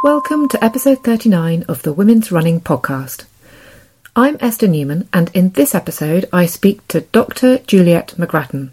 Welcome to episode 39 of the Women's Running Podcast. I'm Esther Newman, and in this episode, I speak to Dr. Juliet McGrattan.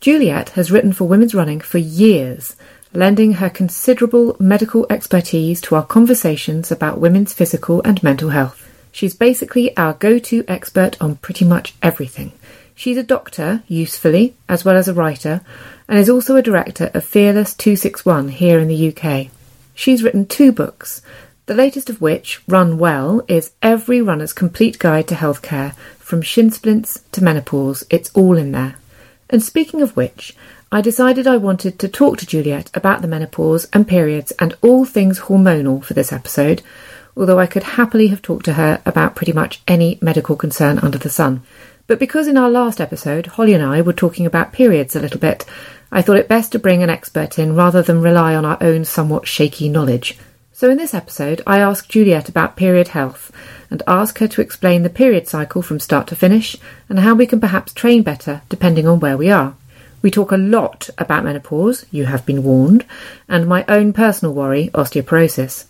Juliet has written for Women's Running for years, lending her considerable medical expertise to our conversations about women's physical and mental health. She's basically our go to expert on pretty much everything. She's a doctor, usefully, as well as a writer, and is also a director of Fearless 261 here in the UK. She's written two books, the latest of which, Run Well, is Every Runner's Complete Guide to Healthcare, from shin splints to menopause. It's all in there. And speaking of which, I decided I wanted to talk to Juliet about the menopause and periods and all things hormonal for this episode, although I could happily have talked to her about pretty much any medical concern under the sun. But because in our last episode, Holly and I were talking about periods a little bit, I thought it best to bring an expert in rather than rely on our own somewhat shaky knowledge. So in this episode, I ask Juliet about period health and ask her to explain the period cycle from start to finish and how we can perhaps train better depending on where we are. We talk a lot about menopause, you have been warned, and my own personal worry, osteoporosis.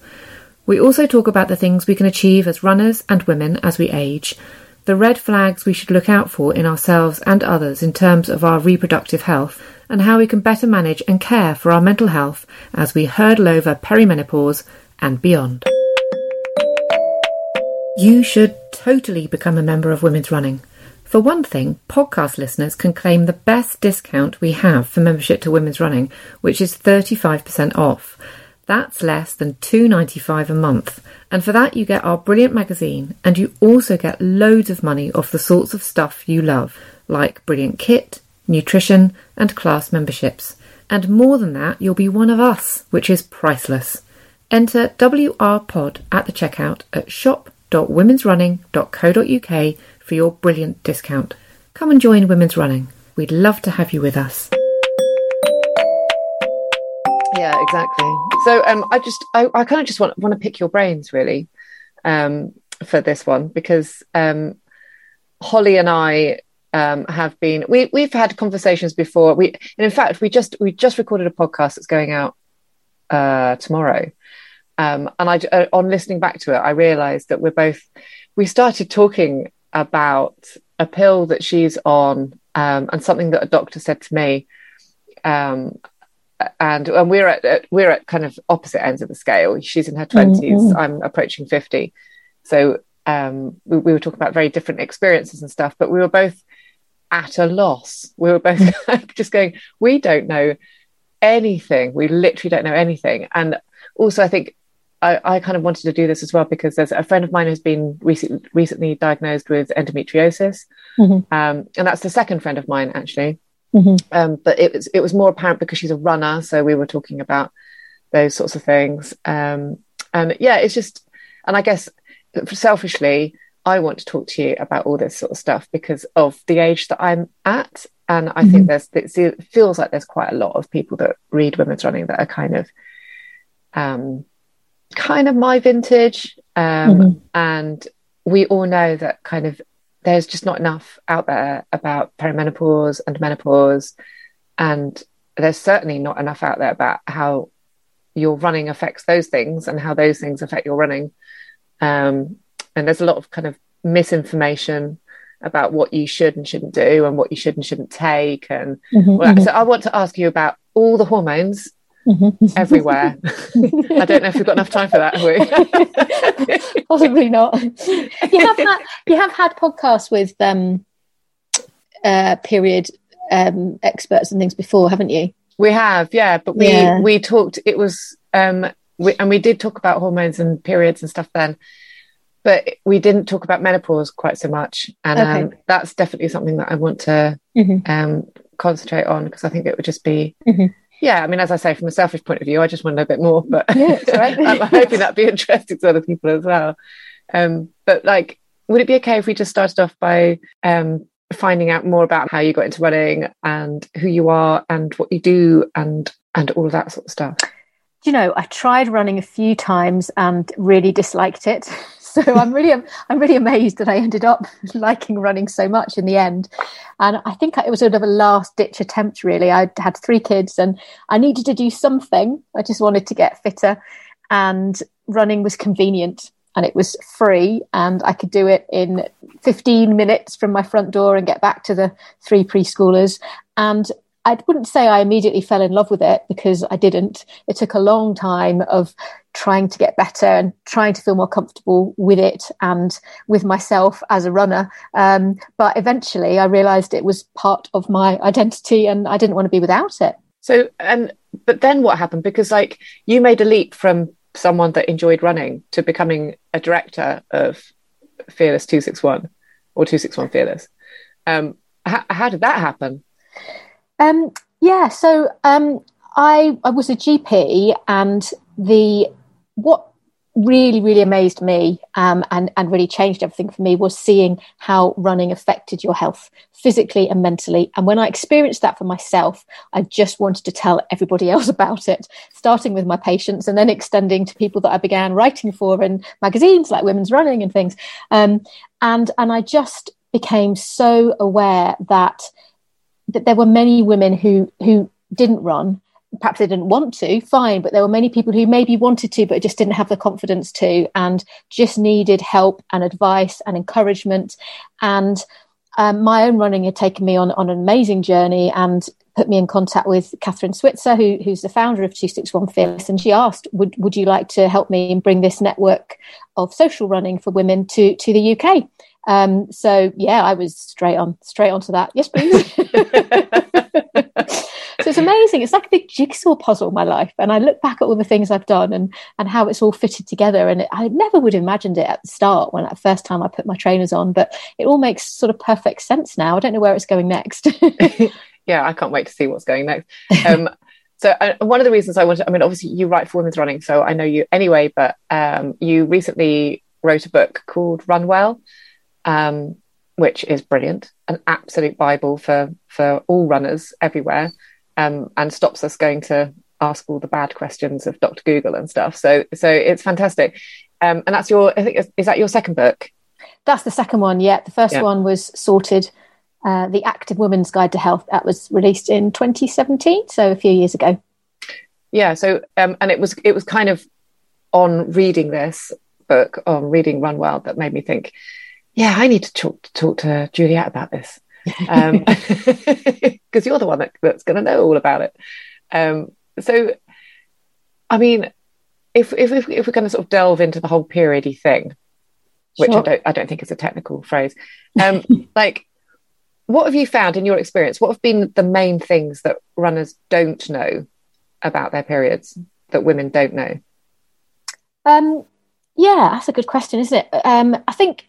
We also talk about the things we can achieve as runners and women as we age, the red flags we should look out for in ourselves and others in terms of our reproductive health, and how we can better manage and care for our mental health as we hurdle over perimenopause and beyond. You should totally become a member of Women's Running. For one thing, podcast listeners can claim the best discount we have for membership to Women's Running, which is 35% off. That's less than $2.95 a month. And for that, you get our brilliant magazine, and you also get loads of money off the sorts of stuff you love, like brilliant kit, nutrition, and class memberships. And more than that, you'll be one of us, which is priceless. Enter WRPod at the checkout at shop.womensrunning.co.uk for your brilliant discount. Come and join Women's Running. We'd love to have you with us. Yeah, exactly. So um, I just, I, I kind of just want, want to pick your brains really um, for this one because um, Holly and I um, have been we we've had conversations before. We and in fact we just we just recorded a podcast that's going out uh, tomorrow. Um, and I uh, on listening back to it, I realised that we're both we started talking about a pill that she's on um, and something that a doctor said to me. Um, and and we're at we're at kind of opposite ends of the scale. She's in her 20s mm-hmm. I'm approaching fifty, so um, we, we, were talking about very different experiences and stuff. But we were both at a loss. We were both just going, we don't know anything. We literally don't know anything. And also, I think I, I, kind of wanted to do this as well because there's a friend of mine who's been recently, recently diagnosed with endometriosis. Mm-hmm. Um, and that's the second friend of mine, actually. Mm-hmm. Um, but it was, it was more apparent because she's a runner. So we were talking about those sorts of things. Um, and yeah, it's just, and I guess selfishly, I want to talk to you about all this sort of stuff because of the age that I'm at. And I mm-hmm. think there's, it feels like there's quite a lot of people that read women's running that are kind of, um, kind of my vintage. Um, mm-hmm. and we all know that kind of there's just not enough out there about perimenopause and menopause. And there's certainly not enough out there about how your running affects those things and how those things affect your running. Um, and there's a lot of kind of misinformation about what you should and shouldn't do and what you should and shouldn't take. And mm-hmm, mm-hmm. so I want to ask you about all the hormones mm-hmm. everywhere. I don't know if we've got enough time for that, have we? Possibly not. You have had you have had podcasts with um, uh, period um, experts and things before, haven't you? We have, yeah. But we yeah. we talked. It was um, we, and we did talk about hormones and periods and stuff then. But we didn't talk about menopause quite so much, and okay. um, that's definitely something that I want to mm-hmm. um, concentrate on because I think it would just be mm-hmm yeah, I mean, as I say, from a selfish point of view, I just want to know a bit more, but yeah, right. I'm hoping that'd be interesting to other people as well. Um, but like, would it be okay if we just started off by um, finding out more about how you got into running and who you are and what you do and and all of that sort of stuff? You know, I tried running a few times and really disliked it. so I'm really I'm really amazed that I ended up liking running so much in the end. And I think it was sort of a last ditch attempt. Really, I had three kids and I needed to do something. I just wanted to get fitter, and running was convenient and it was free and I could do it in 15 minutes from my front door and get back to the three preschoolers and I wouldn't say I immediately fell in love with it because I didn't. It took a long time of trying to get better and trying to feel more comfortable with it and with myself as a runner. Um, but eventually I realized it was part of my identity and I didn't want to be without it. So, and, but then what happened? Because like you made a leap from someone that enjoyed running to becoming a director of Fearless 261 or 261 Fearless. Um, how, how did that happen? Um, yeah, so um, I I was a GP, and the what really really amazed me um, and and really changed everything for me was seeing how running affected your health physically and mentally. And when i experienced that for myself i just wanted to tell everybody else about it starting with my patients and then extending to people that i began writing for in magazines like women's running and things. Um, and and i just became so aware that that there were many women who who didn't run perhaps they didn't want to fine but there were many people who maybe wanted to but just didn't have the confidence to and just needed help and advice and encouragement and um, my own running had taken me on, on an amazing journey and put me in contact with Kathrine Switzer, who, who's the founder of 261 Fearless. And she asked, would, would you like to help me and bring this network of social running for women to, to the UK? Um, so yeah, I was straight on, straight onto that. Yes, please. so it's amazing. It's like a big jigsaw puzzle, my life. And I look back at all the things I've done and and how it's all fitted together. And it, I never would have imagined it at the start when the first time I put my trainers on, but it all makes sort of perfect sense now. I don't know where it's going next. yeah, I can't wait to see what's going next. Um, so uh, one of the reasons I wanted, I mean, obviously you write for Women's Running, so I know you anyway, but um, you recently wrote a book called Run Well um, which is brilliant, an absolute bible for for all runners everywhere, um, and stops us going to ask all the bad questions of Dr. Google and stuff. So so it's fantastic, um, and that's your I think is that your second book? That's the second one. Yeah, the first yeah. one was sorted. Uh, the Active Woman's Guide to Health that was released in 2017, so a few years ago. Yeah. So um, and it was it was kind of on reading this book on reading Run Well that made me think yeah, I need to talk, talk to Juliet about this because um, you're the one that, that's going to know all about it. Um, so, I mean, if if if, if we're going to sort of delve into the whole periody thing, which sure. I don't I don't think is a technical phrase, um, like what have you found in your experience? What have been the main things that runners don't know about their periods that women don't know? Um, yeah, that's a good question, isn't it? Um, I think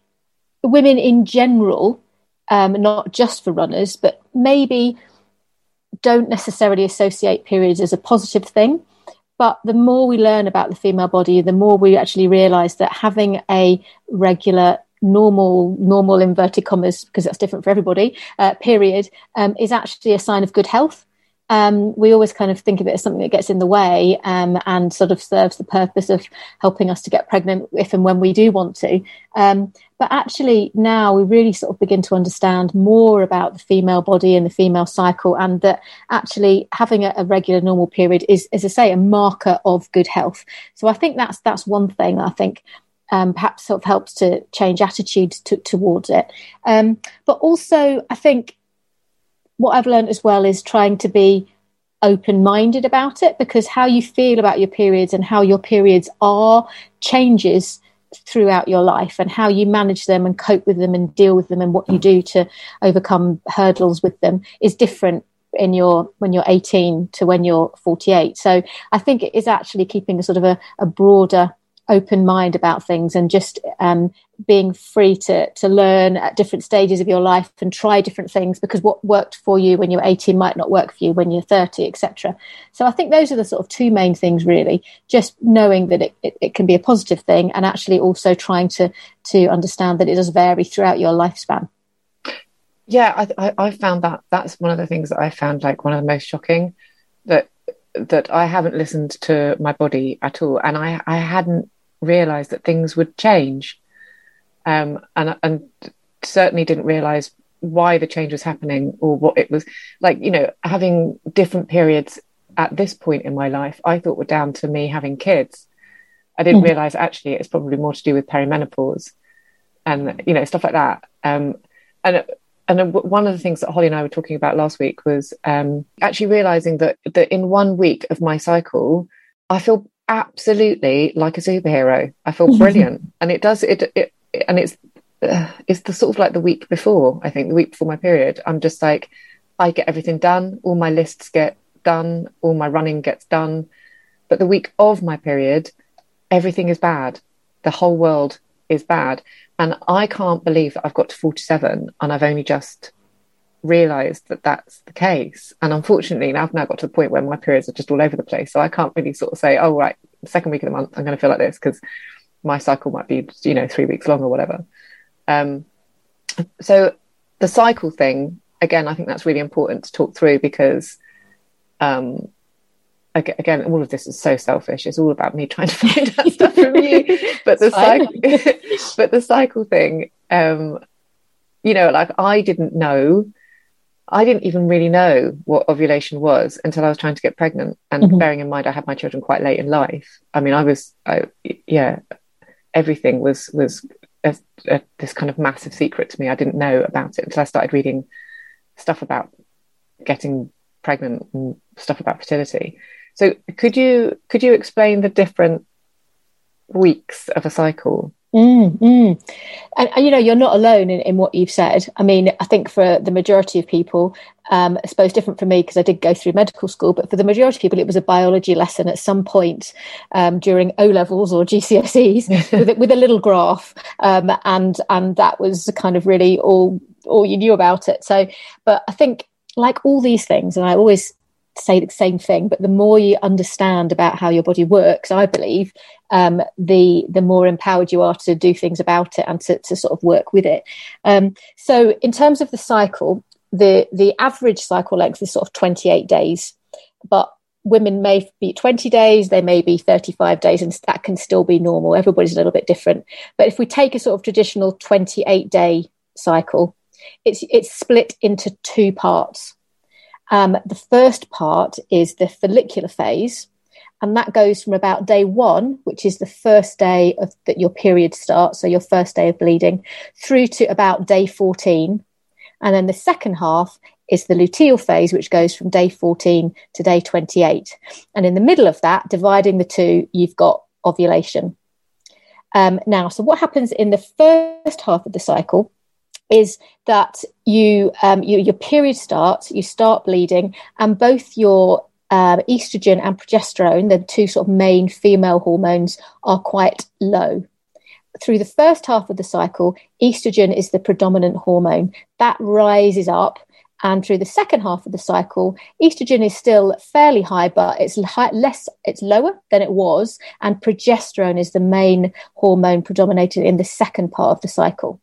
women in general, um, not just for runners, but maybe don't necessarily associate periods as a positive thing. But the more we learn about the female body, the more we actually realize that having a regular normal normal inverted commas because that's different for everybody uh, period um, is actually a sign of good health um, we always kind of think of it as something that gets in the way um, and sort of serves the purpose of helping us to get pregnant if and when we do want to. Um, but actually, now we really sort of begin to understand more about the female body and the female cycle, and that actually having a, a regular normal period is, as I say, a marker of good health. So I think that's that's one thing I think um, perhaps sort of helps to change attitudes to, towards it. Um, but also, I think what I've learned as well is trying to be open minded about it because how you feel about your periods and how your periods are changes throughout your life and how you manage them and cope with them and deal with them and what you do to overcome hurdles with them is different in your when you're 18 to when you're 48 so i think it is actually keeping a sort of a, a broader open mind about things and just um, being free to to learn at different stages of your life and try different things because what worked for you when you're 18 might not work for you when you're 30 etc so i think those are the sort of two main things really. Just knowing that it, it, it can be a positive thing and actually also trying to to understand that it does vary throughout your lifespan. Yeah I, I, I found that that's one of the things that i found like one of the most shocking that that I haven't listened to my body at all, and I, I hadn't realize that things would change. Um, and and certainly didn't realize why the change was happening or what it was like you know having different periods at this point in my life i thought were down to me having kids. I didn't mm. realize actually it's probably more to do with perimenopause and you know stuff like that. Um, and and one of the things that holly and i were talking about last week was um, actually realizing that that in one week of my cycle i feel absolutely like a superhero. I feel brilliant, and it does it, it and it's uh, it's the sort of like the week before. I think the week before my period, I'm just like I get everything done. All my lists get done. All my running gets done. But the week of my period, everything is bad. The whole world is bad, and I can't believe that I've got to 47 and I've only just realized that that's the case. And unfortunately, I've now got to the point where my periods are just all over the place. So I can't really sort of say, oh, right, second week of the month, I'm going to feel like this because my cycle might be, you know, three weeks long or whatever. Um, so the cycle thing, again, I think that's really important to talk through because, um, again, all of this is so selfish. It's all about me trying to find out stuff from you. But the cycle, but the cycle thing, um, you know, like I didn't know I didn't even really know what ovulation was until I was trying to get pregnant. And mm-hmm. bearing in mind, I had my children quite late in life. I mean, I was, I, yeah, everything was was a, a, this kind of massive secret to me. I didn't know about it until I started reading stuff about getting pregnant and stuff about fertility. So, could you could you explain the different weeks of a cycle? Mm, mm. And, and, you know, you're not alone in, in what you've said. I mean, I think for the majority of people, um, I suppose different for me because I did go through medical school, but for the majority of people, it was a biology lesson at some point um, during O levels or GCSEs with, a, with a little graph, um, and and that was kind of really all all you knew about it. So, but I think like all these things, and I always say the same thing, but the more you understand about how your body works, I believe, um, the the more empowered you are to do things about it and to, to sort of work with it. Um, so, in terms of the cycle, the the average cycle length is sort of 28 days, but women may be 20 days, they may be 35 days, and that can still be normal. Everybody's a little bit different. But if we take a sort of traditional 28 day cycle, it's it's split into two parts. Um, the first part is the follicular phase, and that goes from about day one, which is the first day of that your period starts, so your first day of bleeding, through to about day 14. And then the second half is the luteal phase, which goes from day 14 to day 28. And in the middle of that, dividing the two, you've got ovulation. Um, now, so what happens in the first half of the cycle is that you, um, you your period starts, you start bleeding, and both your um, estrogen and progesterone, the two sort of main female hormones, are quite low. Through the first half of the cycle, estrogen is the predominant hormone. That rises up. And through the second half of the cycle, estrogen is still fairly high, but it's high, less, it's lower than it was. And progesterone is the main hormone predominating in the second part of the cycle.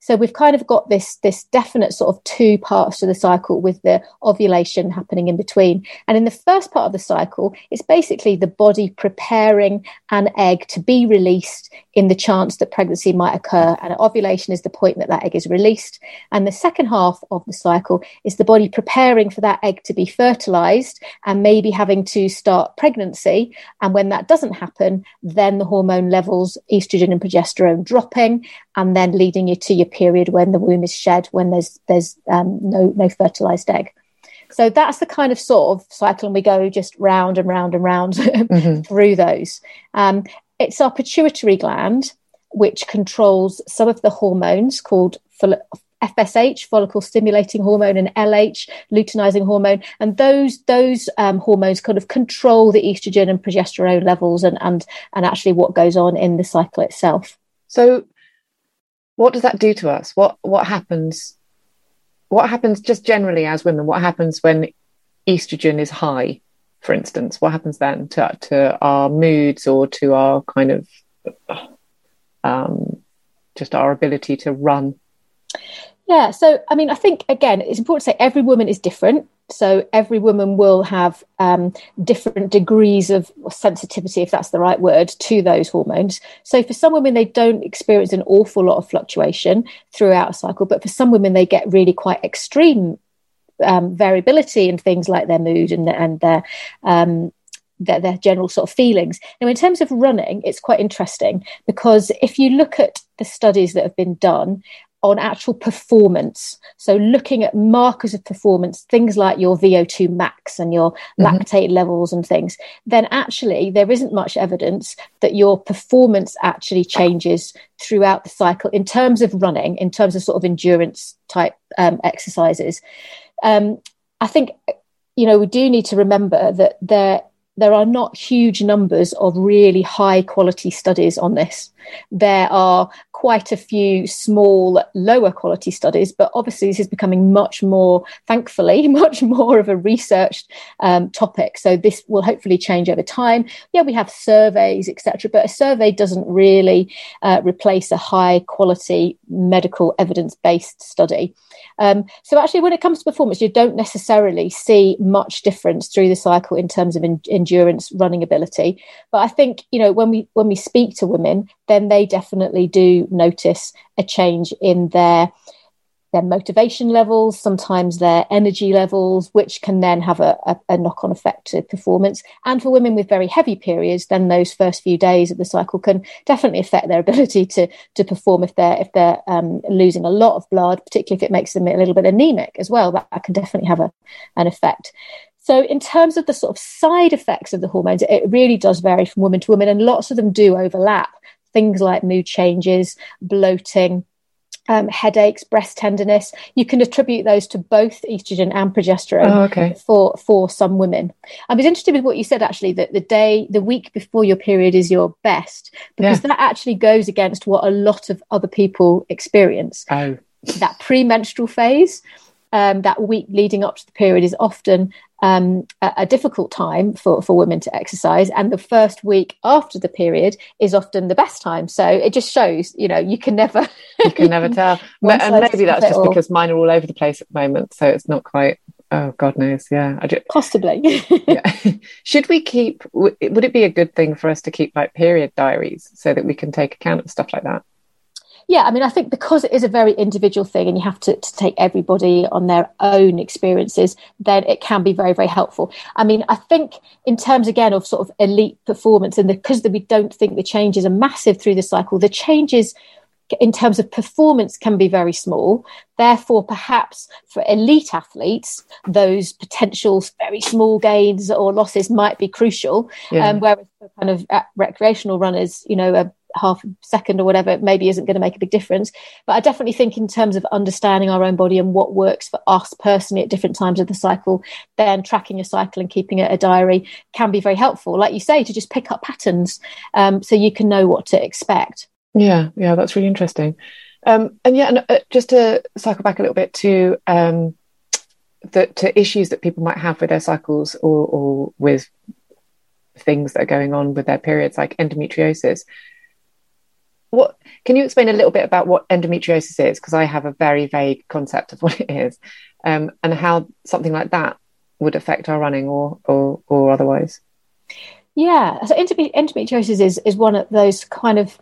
So we've kind of got this this definite sort of two parts to the cycle with the ovulation happening in between. And in the first part of the cycle, it's basically the body preparing an egg to be released in the chance that pregnancy might occur. And ovulation is the point that that egg is released. And the second half of the cycle is the body preparing for that egg to be fertilized and maybe having to start pregnancy. And when that doesn't happen, then the hormone levels, estrogen and progesterone dropping, and then leading you to your period when the womb is shed, when there's there's um, no no fertilized egg. So that's the kind of sort of cycle, and we go just round and round and round mm-hmm. through those. Um, it's our pituitary gland which controls some of the hormones called FSH, follicle stimulating hormone, and LH, luteinizing hormone, and those those um, hormones kind of control the estrogen and progesterone levels, and and and actually what goes on in the cycle itself. So, what does that do to us? What what happens? What happens just generally as women? What happens when estrogen is high, for instance? What happens then to to our moods or to our kind of um, just our ability to run yeah. So, I mean, I think, again, it's important to say every woman is different. So, every woman will have um, different degrees of sensitivity, if that's the right word, to those hormones. So, for some women, they don't experience an awful lot of fluctuation throughout a cycle. But for some women, they get really quite extreme um, variability in things like their mood and, and their um, their, their, general sort of feelings. Now, in terms of running, it's quite interesting because if you look at the studies that have been done, on actual performance. So, looking at markers of performance, things like your VO2 max and your mm-hmm. lactate levels and things, then actually there isn't much evidence that your performance actually changes throughout the cycle in terms of running, in terms of sort of endurance type um, exercises. Um, I think, you know, we do need to remember that there there are not huge numbers of really high quality studies on this. There are quite a few small, lower quality studies, but obviously this is becoming much more, thankfully, much more of a researched um, topic. So this will hopefully change over time. Yeah, we have surveys, etc., but a survey doesn't really uh, replace a high quality medical evidence based study. Um, so actually, when it comes to performance, you don't necessarily see much difference through the cycle in terms of endurance, running ability. But I think you know when we when we speak to women, then they definitely do notice a change in their their motivation levels, sometimes their energy levels, which can then have a, a, a knock on effect to performance. And for women with very heavy periods, then those first few days of the cycle can definitely affect their ability to, to perform if they're, if they're um, losing a lot of blood, particularly if it makes them a little bit anemic as well. That, that can definitely have a, an effect. So, in terms of the sort of side effects of the hormones, it really does vary from woman to woman, and lots of them do overlap. Things like mood changes, bloating, um, headaches, breast tenderness. You can attribute those to both estrogen and progesterone oh, okay. for for some women. I was interested with what you said actually that the day, the week before your period is your best because yeah. that actually goes against what a lot of other people experience. Oh. That premenstrual phase um, that week leading up to the period is often um, a, a, difficult time for, for women to exercise. And the first week after the period is often the best time. So it just shows, you know, you can never. you can never tell. and maybe that's just because mine are all over the place at the moment. So it's not quite. Oh God knows, yeah. Just, Possibly. yeah. Should we keep? would it be a good thing for us to keep like period diaries so that we can take account of stuff like that? Yeah, I mean, I think because it is a very individual thing and you have to, to, take everybody on their own experiences, then it can be very, very helpful. I mean, I think in terms again of sort of elite performance and because we don't think the changes are massive through the cycle, the changes in terms of performance can be very small. Therefore, perhaps for elite athletes, those potential very small gains or losses might be crucial. Yeah. Um, whereas for kind of uh, recreational runners, you know, a half a second or whatever maybe isn't going to make a big difference but i definitely think in terms of understanding our own body and what works for us personally at different times of the cycle then tracking a cycle and keeping a, a diary can be very helpful like you say to just pick up patterns um, so you can know what to expect yeah yeah that's really interesting um, and yeah and, uh, just to cycle back a little bit to um, the, to issues that people might have with their cycles or, or with things that are going on with their periods like endometriosis what can you explain a little bit about what endometriosis is? Because I have a very vague concept of what it is, um, and how something like that would affect our running or or, or otherwise. Yeah, so endometriosis is is one of those kind of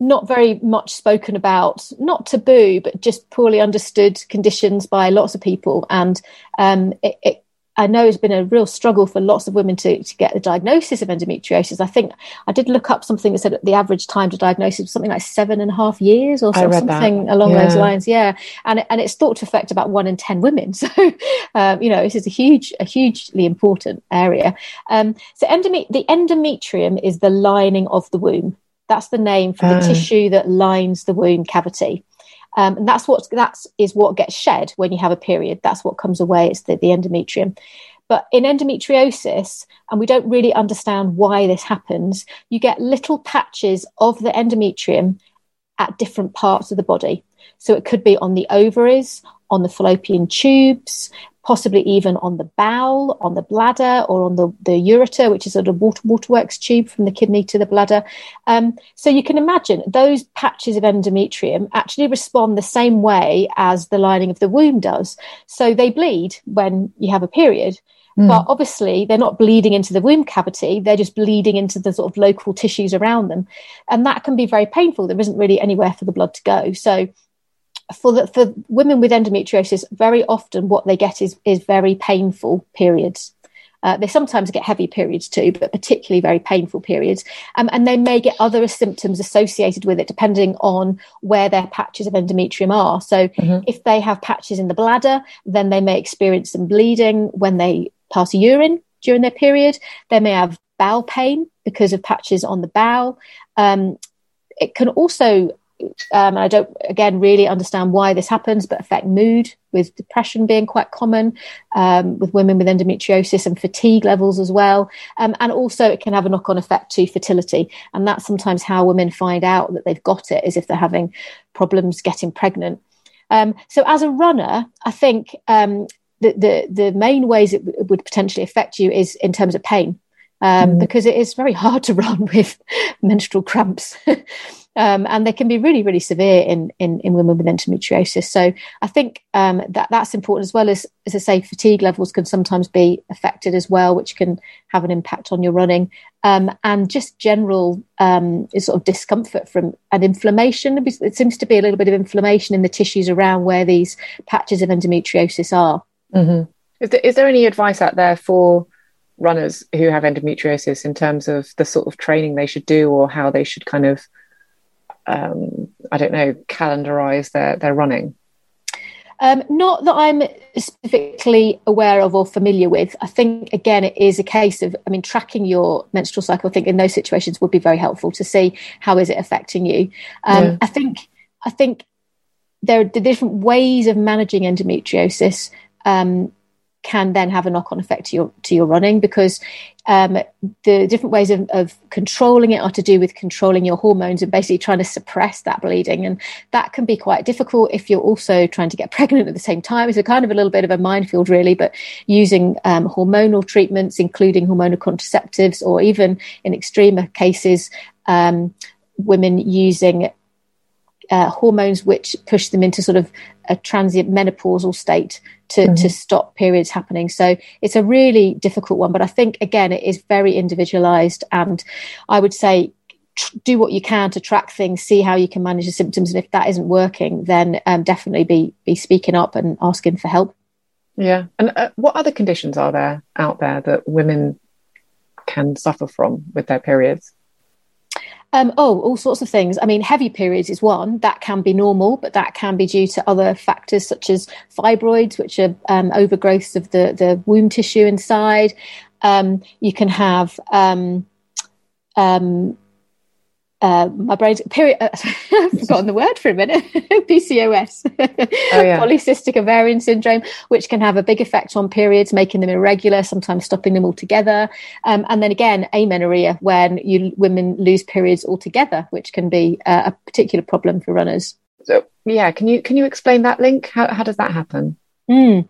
not very much spoken about, not taboo, but just poorly understood conditions by lots of people, and um, it, it I know it's been a real struggle for lots of women to, to get the diagnosis of endometriosis. I think I did look up something that said the average time to diagnosis was something like seven and a half years or something that. along yeah. those lines. Yeah, and and it's thought to affect about one in ten women. So, um, you know, this is a huge, a hugely important area. Um, so, endome- the endometrium is the lining of the womb. That's the name for the uh. tissue that lines the womb cavity. Um, and that's what that's is what gets shed when you have a period. That's what comes away. It's the, the endometrium. But in endometriosis, and we don't really understand why this happens, you get little patches of the endometrium at different parts of the body. So it could be on the ovaries, on the fallopian tubes, possibly even on the bowel, on the bladder, or on the, the ureter, which is a water, waterworks tube from the kidney to the bladder. Um, so you can imagine those patches of endometrium actually respond the same way as the lining of the womb does. So they bleed when you have a period. Mm. But obviously, they're not bleeding into the womb cavity, they're just bleeding into the sort of local tissues around them. And that can be very painful. There isn't really anywhere for the blood to go. So for the, for women with endometriosis, very often what they get is is very painful periods. Uh, they sometimes get heavy periods too, but particularly very painful periods. Um, and they may get other symptoms associated with it, depending on where their patches of endometrium are. So, mm-hmm. if they have patches in the bladder, then they may experience some bleeding when they pass urine during their period. They may have bowel pain because of patches on the bowel. Um, it can also um, and I don't again really understand why this happens, but affect mood with depression being quite common um, with women with endometriosis and fatigue levels as well. Um, and also, it can have a knock on effect to fertility. And that's sometimes how women find out that they've got it, is if they're having problems getting pregnant. Um, so, as a runner, I think um, the, the, the main ways it, w- would potentially affect you is in terms of pain. Um, mm. because it is very hard to run with menstrual cramps. um, and they can be really, really severe in, in, in women with endometriosis. So I think um, that that's important as well as, as I say, fatigue levels can sometimes be affected as well, which can have an impact on your running, um, and just general um, sort of discomfort from and inflammation. It seems to be a little bit of inflammation in the tissues around where these patches of endometriosis are. Mm-hmm. Is, there, is there any advice out there for runners who have endometriosis in terms of the sort of training they should do or how they should kind of um, I don't know, calendarize their, their running? Um, not that I'm specifically aware of or familiar with. I think, again, it is a case of, I mean, tracking your menstrual cycle, I think in those situations would be very helpful to see how is it affecting you. Um, yeah. I think, I think there are the different ways of managing endometriosis. Um, can then have a knock-on effect to your to your running because um, the different ways of, of, controlling it are to do with controlling your hormones and basically trying to suppress that bleeding. And that can be quite difficult if you're also trying to get pregnant at the same time. It's a kind of a little bit of a minefield really but using um, hormonal treatments including hormonal contraceptives or even in extreme cases um, women using uh, hormones which push them into sort of a transient menopausal state to, mm-hmm. to stop periods happening. So it's a really difficult one, but I think again it is very individualized, and I would say tr- do what you can to track things, see how you can manage the symptoms, and if that isn't working, then um, definitely be be speaking up and asking for help. Yeah, and uh, what other conditions are there out there that women can suffer from with their periods? Um, oh, all sorts of things. I mean, heavy periods is one that can be normal, but that can be due to other factors such as fibroids, which are um, overgrowths of the, the womb tissue inside. Um, you can have um, um, uh, my brain's period. Uh, I've forgotten the word for a minute. PCOS, oh, yeah. polycystic ovarian syndrome, which can have a big effect on periods, making them irregular, sometimes stopping them altogether. Um, and then again, amenorrhea, when you women lose periods altogether, which can be uh, a particular problem for runners. So, yeah, can you can you explain that link? How how does that happen? Mm.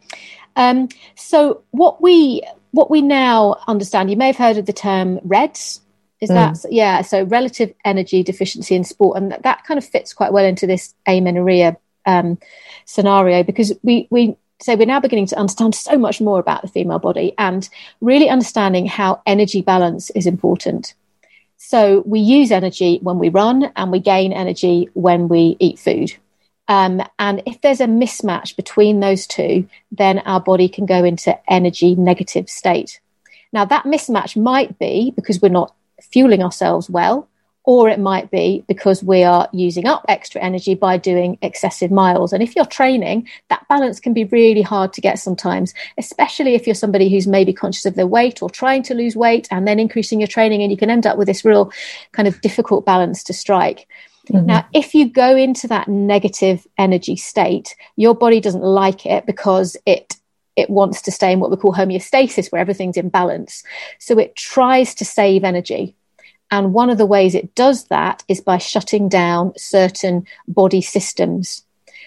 Um, so what we what we now understand, you may have heard of the term REDS Is mm. that yeah? So relative energy deficiency in sport, and that, that kind of fits quite well into this amenorrhea um, scenario because we we so we're now beginning to understand so much more about the female body and really understanding how energy balance is important. So we use energy when we run and we gain energy when we eat food. Um, and if there's a mismatch between those two, then our body can go into energy negative state. Now, that mismatch might be because we're not fueling ourselves well, or it might be because we are using up extra energy by doing excessive miles. And if you're training, that balance can be really hard to get sometimes, especially if you're somebody who's maybe conscious of their weight or trying to lose weight and then increasing your training, and you can end up with this real kind of difficult balance to strike. Mm-hmm. Now, if you go into that negative energy state, your body doesn't like it because it it wants to stay in what we call homeostasis, where everything's in balance. So it tries to save energy. And one of the ways it does that is by shutting down certain body systems.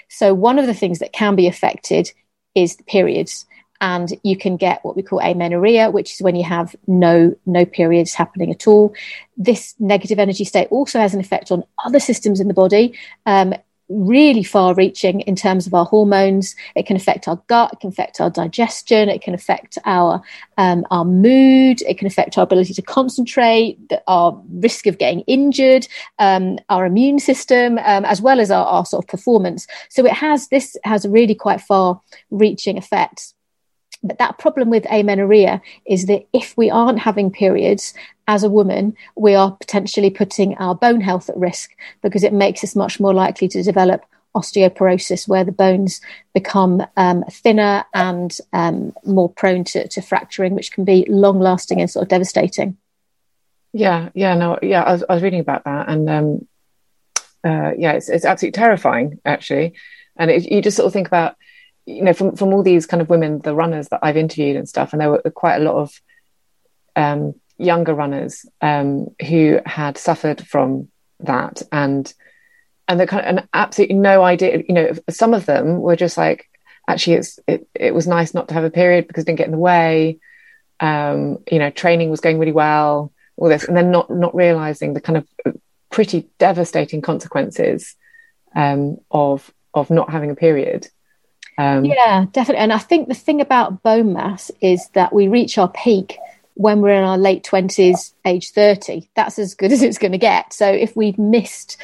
So, one of the things that can be affected is the periods. And you can get what we call amenorrhea, which is when you have no, no periods happening at all. This negative energy state also has an effect on other systems in the body. Um, really far reaching in terms of our hormones. It can affect our gut, it can affect our digestion, it can affect our um, our mood, it can affect our ability to concentrate, our risk of getting injured, um, our immune system, um, as well as our, our sort of performance. So it has this has a really quite far reaching effects. But that problem with amenorrhea is that if we aren't having periods as a woman, we are potentially putting our bone health at risk because it makes us much more likely to develop osteoporosis, where the bones become um, thinner and um, more prone to, to, fracturing, which can be long lasting and sort of devastating. Yeah, yeah, no, yeah, I was, I was reading about that, and um, uh, yeah, it's, it's absolutely terrifying, actually. And it, you just sort of think about you know, from from all these kind of women, the runners that I've interviewed and stuff, and there were quite a lot of um, younger runners um, who had suffered from that, and and the kind of and absolutely no idea. You know, some of them were just like, actually, it's it, it was nice not to have a period because it didn't get in the way. Um, you know, training was going really well, all this, and then not not realizing the kind of pretty devastating consequences um, of of not having a period. Um, yeah, definitely. And I think the thing about bone mass is that we reach our peak when we're in our late 20s, age 30. That's as good as it's going to get. So if we've missed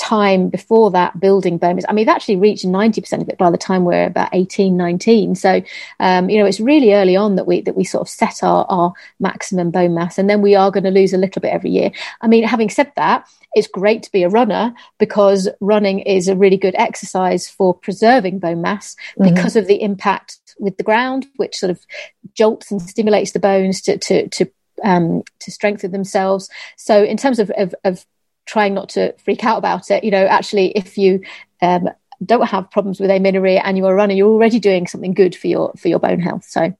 time before that building bone mass, I mean, we've actually reached 90% of it by the time we're about 18, 19. So, um, you know, it's really early on that we, that we sort of set our, our maximum bone mass and then we are going to lose a little bit every year. I mean, having said that, it's great to be a runner because running is a really good exercise for preserving bone mass mm-hmm. because of the impact with the ground, which sort of jolts and stimulates the bones to to to um, to strengthen themselves. So, in terms of, of, of trying not to freak out about it, you know, actually, if you um, don't have problems with amenorrhea and you're a runner, you're already doing something good for your for your bone health. So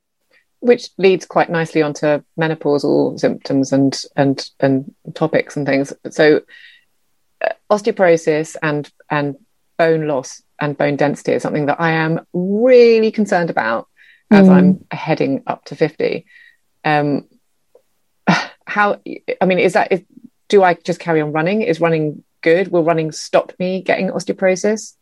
which leads quite nicely onto menopausal symptoms and and and topics and things. So uh, osteoporosis and and bone loss and bone density is something that I am really concerned about as mm. I'm heading up to 50. Um, how, I mean, is that, is, do I just carry on running? Is running good? Will running stop me getting osteoporosis?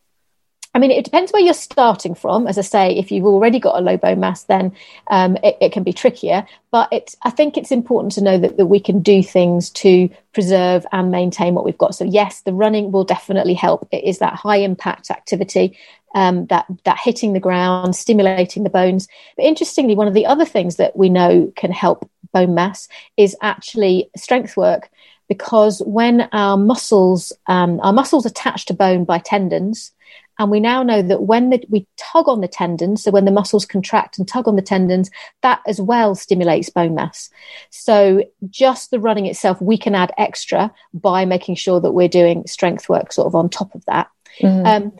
I mean, it depends where you're starting from. As I say, if you've already got a low bone mass, then um, it, it, can be trickier. But it's, I think it's important to know that, that we can do things to preserve and maintain what we've got. So, yes, the running will definitely help. It is that high impact activity, um, that that hitting the ground, stimulating the bones. But interestingly, one of the other things that we know can help bone mass is actually strength work. Because when our muscles, um, our muscles attach to bone by tendons, and we now know that when the, we tug on the tendons, so when the muscles contract and tug on the tendons, that as well stimulates bone mass. So just the running itself, we can add extra by making sure that we're doing strength work sort of on top of that. Mm-hmm. Um,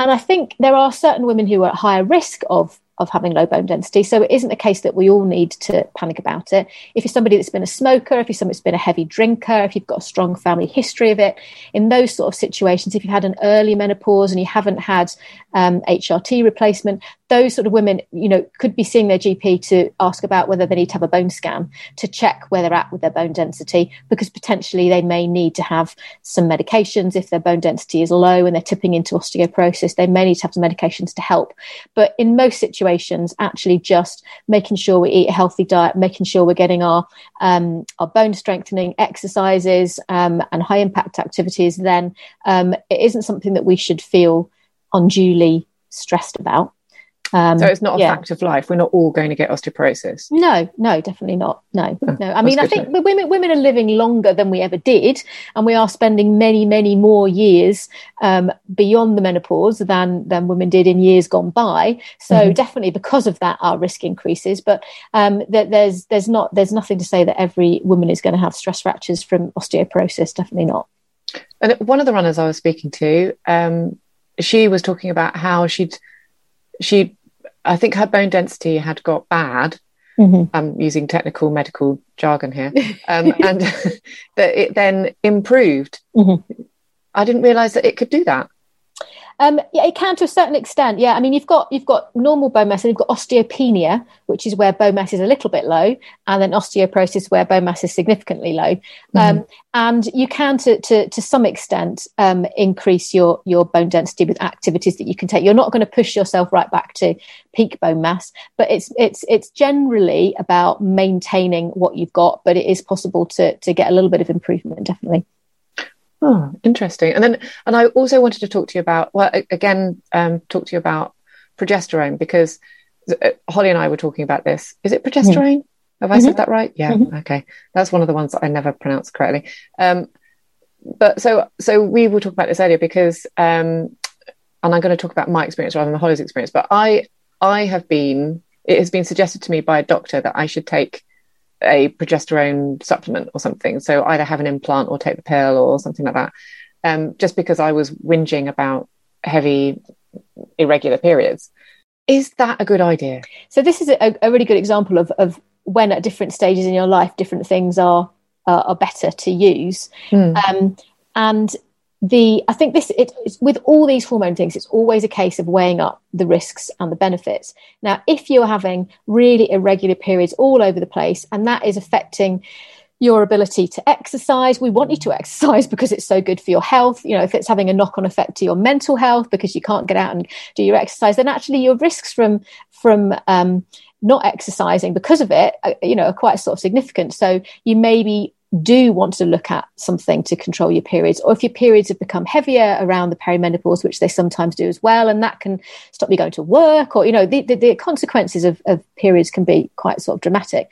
and I think there are certain women who are at higher risk of of having low bone density. So it isn't a case that we all need to panic about it. If you're somebody that's been a smoker, if you're somebody that's been a heavy drinker, if you've got a strong family history of it, in those sort of situations, if you've had an early menopause and you haven't had um, HRT replacement, those sort of women, you know, could be seeing their GP to ask about whether they need to have a bone scan to check where they're at with their bone density, because potentially they may need to have some medications if their bone density is low and they're tipping into osteoporosis. They may need to have some medications to help. But in most situations, actually just making sure we eat a healthy diet, making sure we're getting our um, our bone strengthening exercises um, and high impact activities, then um, it isn't something that we should feel unduly stressed about. Um, so it's not a yeah. fact of life. We're not all going to get osteoporosis. No, no, definitely not. No, oh, no. I mean, I think women women are living longer than we ever did, and we are spending many, many more years um, beyond the menopause than than women did in years gone by. So mm-hmm. definitely because of that, our risk increases. But um, th- there's there's not there's nothing to say that every woman is going to have stress fractures from osteoporosis. Definitely not. And one of the runners I was speaking to, um, she was talking about how she'd she I think her bone density had got bad. Mm-hmm. I'm using technical medical jargon here, um, and that it then improved. Mm-hmm. I didn't realize that it could do that. Um, yeah, it can to a certain extent. Yeah, I mean, you've got you've got normal bone mass, and you've got osteopenia, which is where bone mass is a little bit low, and then osteoporosis, where bone mass is significantly low. Mm-hmm. Um, and you can, to to, to some extent, um, increase your your bone density with activities that you can take. You're not going to push yourself right back to peak bone mass, but it's it's it's generally about maintaining what you've got. But it is possible to to get a little bit of improvement, definitely. Oh, interesting. And then, and I also wanted to talk to you about, well, again, um, talk to you about progesterone because uh, Holly and I were talking about this. Is it progesterone? Mm. Have I mm-hmm. said that right? Yeah. Mm-hmm. Okay. That's one of the ones that I never pronounced correctly. Um, but so, so we will talk about this earlier because, um, and I'm going to talk about my experience rather than Holly's experience. But I, I have been. It has been suggested to me by a doctor that I should take a progesterone supplement or something. So either have an implant or take the pill or something like that. Um, just because I was whinging about heavy, irregular periods. Is that a good idea? So this is a, a really good example of, of when at different stages in your life, different things are uh, are better to use. Mm. Um, and the I think this it, with all these hormone things, it's always a case of weighing up the risks and the benefits. Now, if you're having really irregular periods all over the place, and that is affecting your ability to exercise. We want you to exercise because it's so good for your health. You know, if it's having a knock on effect to your mental health because you can't get out and do your exercise, then actually your risks from from um, not exercising because of it, uh, you know, are quite sort of significant. So you maybe do want to look at something to control your periods, or if your periods have become heavier around the perimenopause, which they sometimes do as well, and that can stop you going to work, or you know, the, the, the consequences of, of, periods can be quite sort of dramatic.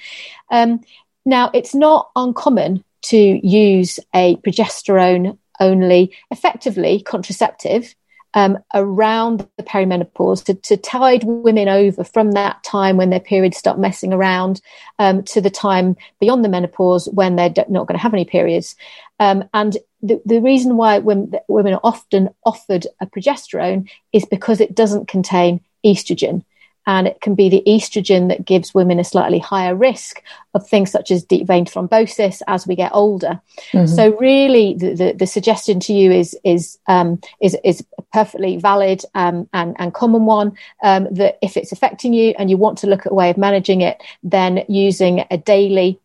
Um, now, it's not uncommon to use a progesterone only, effectively contraceptive um, around the perimenopause to, to, tide women over from that time when their periods start messing around um, to the time beyond the menopause when they're not going to have any periods. Um, and the, the reason why women, women are often offered a progesterone is because it doesn't contain estrogen and it can be the estrogen that gives women a slightly higher risk of things such as deep vein thrombosis as we get older. Mm-hmm. So really, the, the, the, suggestion to you is is um, is is perfectly valid um, and and common one um, that if it's affecting you and you want to look at a way of managing it, then using a daily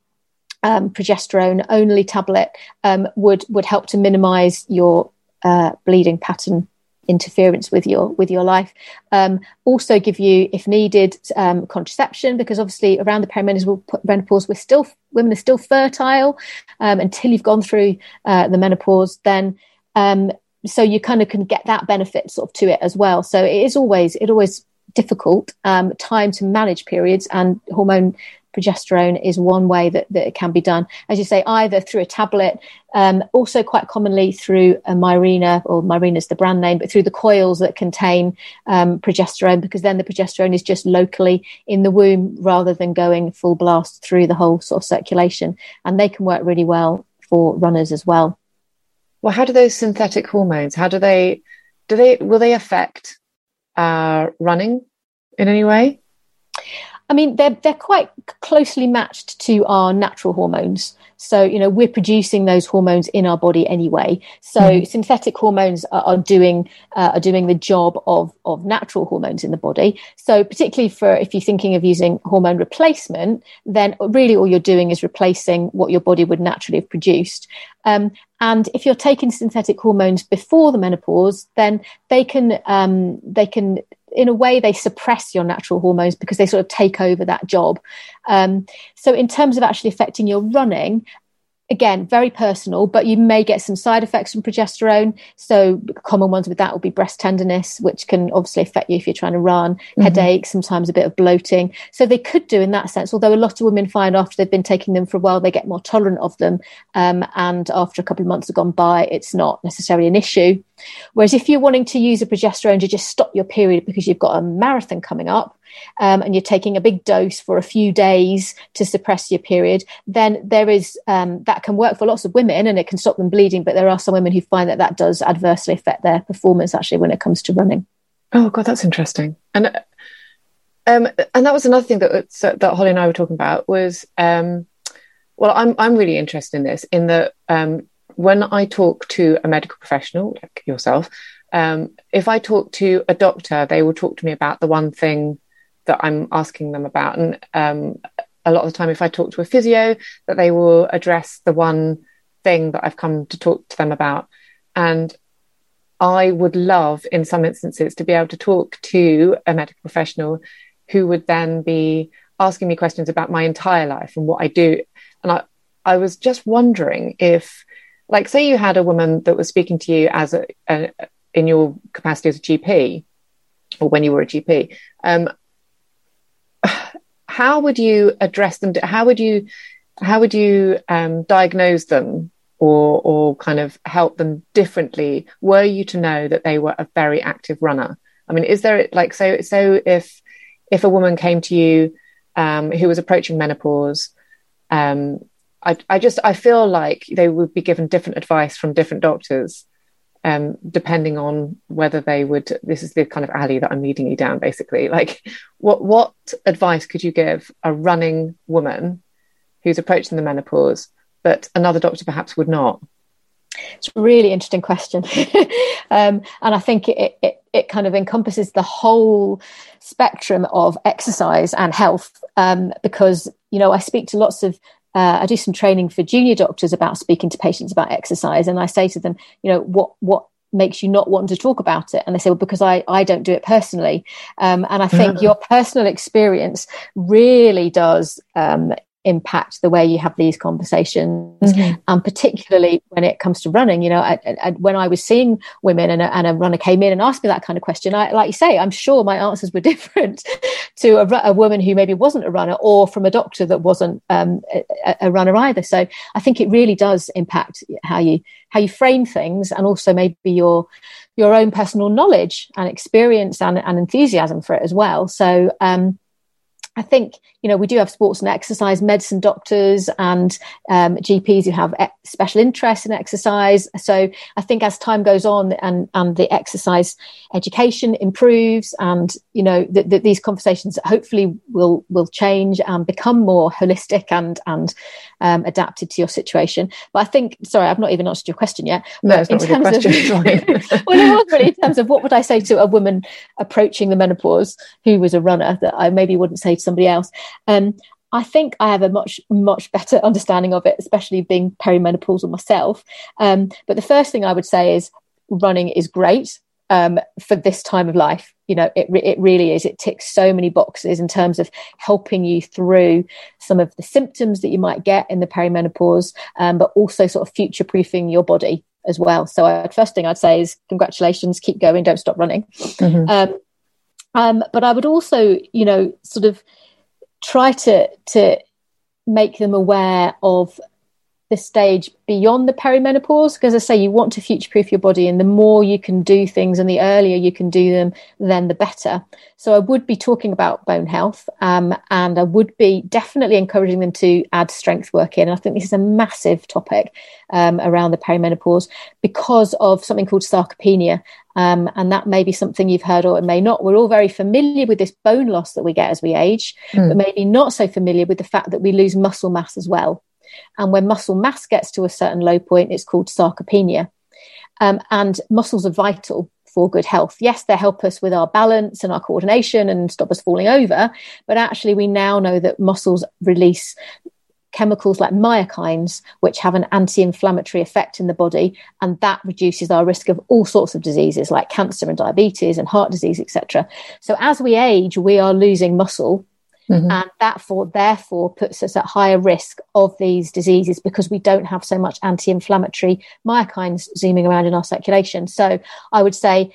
um, progesterone only tablet um, would would help to minimise your uh, bleeding pattern interference with your with your life. Um, also, give you, if needed, um, contraception because obviously around the perimenopause, we're still women are still fertile um, until you've gone through uh, the menopause. Then, um, so you kind of can get that benefit sort of to it as well. So it is always it always difficult um, time to manage periods and hormone progesterone is one way that, that it can be done. As you say, either through a tablet, um, also quite commonly through a Mirena, or Mirena is the brand name, but through the coils that contain um, progesterone, because then the progesterone is just locally in the womb rather than going full blast through the whole sort of circulation. And they can work really well for runners as well. Well, how do those synthetic hormones, how do they, do they, will they affect uh, running in any way? I mean, they're they're quite closely matched to our natural hormones. So, you know, we're producing those hormones in our body anyway. So, mm. synthetic hormones are, are doing uh, are doing the job of of natural hormones in the body. So, particularly for if you're thinking of using hormone replacement, then really all you're doing is replacing what your body would naturally have produced. Um, and if you're taking synthetic hormones before the menopause, then they can um, they can in a way they suppress your natural hormones because they sort of take over that job. Um, so in terms of actually affecting your running again very personal but you may get some side effects from progesterone. So common ones with that will be breast tenderness which can obviously affect you if you're trying to run mm-hmm. headache sometimes a bit of bloating. So they could do in that sense although a lot of women find after they've been taking them for a while they get more tolerant of them um, and after a couple of months have gone by it's not necessarily an issue. Whereas if you're wanting to use a progesterone to just stop your period because you've got a marathon coming up um, and you're taking a big dose for a few days to suppress your period, then there is um, that can work for lots of women and it can stop them bleeding. But there are some women who find that that does adversely affect their performance actually when it comes to running. Oh God, that's interesting. And um, and that was another thing that that Holly and I were talking about was um, well, I'm I'm really interested in this in that um, when I talk to a medical professional like yourself, um, if I talk to a doctor, they will talk to me about the one thing that I'm asking them about. And um, a lot of the time, if I talk to a physio, that they will address the one thing that I've come to talk to them about. And I would love, in some instances, to be able to talk to a medical professional who would then be asking me questions about my entire life and what I do. And I, I was just wondering if, like, say you had a woman that was speaking to you as a, a in your capacity as a GP, or when you were a GP, um, how would you address them? How would you how would you um, diagnose them or or kind of help them differently? Were you to know that they were a very active runner? I mean, is there like so so if if a woman came to you um, who was approaching menopause, um, I, I just I feel like they would be given different advice from different doctors um, depending on whether they would. This is the kind of alley that I'm leading you down, basically. Like, what what advice could you give a running woman who's approaching the menopause that another doctor perhaps would not? It's a really interesting question, um, and I think it, it it kind of encompasses the whole spectrum of exercise and health um, because you know I speak to lots of uh, I do some training for junior doctors about speaking to patients about exercise, and I say to them, you know, what what makes you not want to talk about it? And they say well because i i don't do it personally. Um, and i think your personal experience really does um, impact the way you have these conversations. Mm-hmm. and particularly when it comes to running you know I, I, when i was seeing women and a, and a, runner came in and asked me that kind of question I, like you say i'm sure my answers were different to a, a, woman who maybe wasn't a runner or from a doctor that wasn't um, a, a runner either. So i think it really does impact how you how you frame things and also maybe your your own personal knowledge and experience and, and enthusiasm for it as well. So um, I think you know we do have sports and exercise medicine doctors and um, GPs who have special interest in exercise. So I think as time goes on and and the exercise education improves, and you know that these conversations hopefully will will change and become more holistic and and um, adapted to your situation. But I think sorry, I've not even answered your question yet. No, it's not really a question. Of, well, it was really in terms of what would I say to a woman approaching the menopause who was a runner that I maybe wouldn't say to somebody else. Um, I think I have a much, much better understanding of it, especially being perimenopausal myself. Um, but the first thing I would say is running is great um, for this time of life. You know, it, it really is. It ticks so many boxes in terms of helping you through some of the symptoms that you might get in the perimenopause, um, but also sort of future proofing your body as well. So, uh, first thing I'd say is congratulations, keep going, don't stop running. Mm-hmm. Um, um, but I would also, you know, sort of try to to make them aware of the stage beyond the perimenopause because, as I say, you want to future proof your body, and the more you can do things and the earlier you can do them, then the better. So, I would be talking about bone health, um, and I would be definitely encouraging them to add strength work in. And I think this is a massive topic um, around the perimenopause because of something called sarcopenia. Um, and that may be something you've heard or it may not. We're all very familiar with this bone loss that we get as we age, mm. but maybe not so familiar with the fact that we lose muscle mass as well. And when muscle mass gets to a certain low point, it's called sarcopenia. Um, and muscles are vital for good health. Yes, they help us with our balance and our coordination and stop us falling over. But actually, we now know that muscles release chemicals like myokines, which have an anti inflammatory effect in the body. And that reduces our risk of all sorts of diseases like cancer and diabetes and heart disease, etc. So as we age, we are losing muscle Mm-hmm. And that for, therefore puts us at higher risk of these diseases because we don't have so much anti inflammatory myokines zooming around in our circulation. So I would say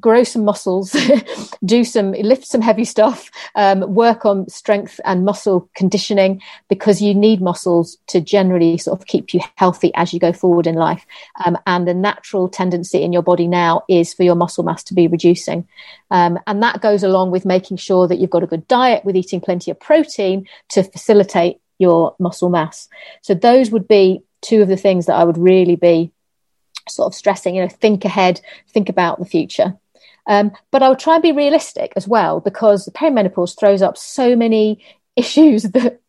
grow some muscles, do some lift some heavy stuff, um, work on strength and muscle conditioning because you need muscles to generally sort of keep you healthy as you go forward in life. Um, and the natural tendency in your body now is for your muscle mass to be reducing, um, and that goes along with making sure that you've got a good diet with eating plenty of protein to facilitate your muscle mass. So those would be two of the things that I would really be sort of stressing, you know, think ahead, think about the future. Um, but I would try and be realistic as well because the perimenopause throws up so many issues that,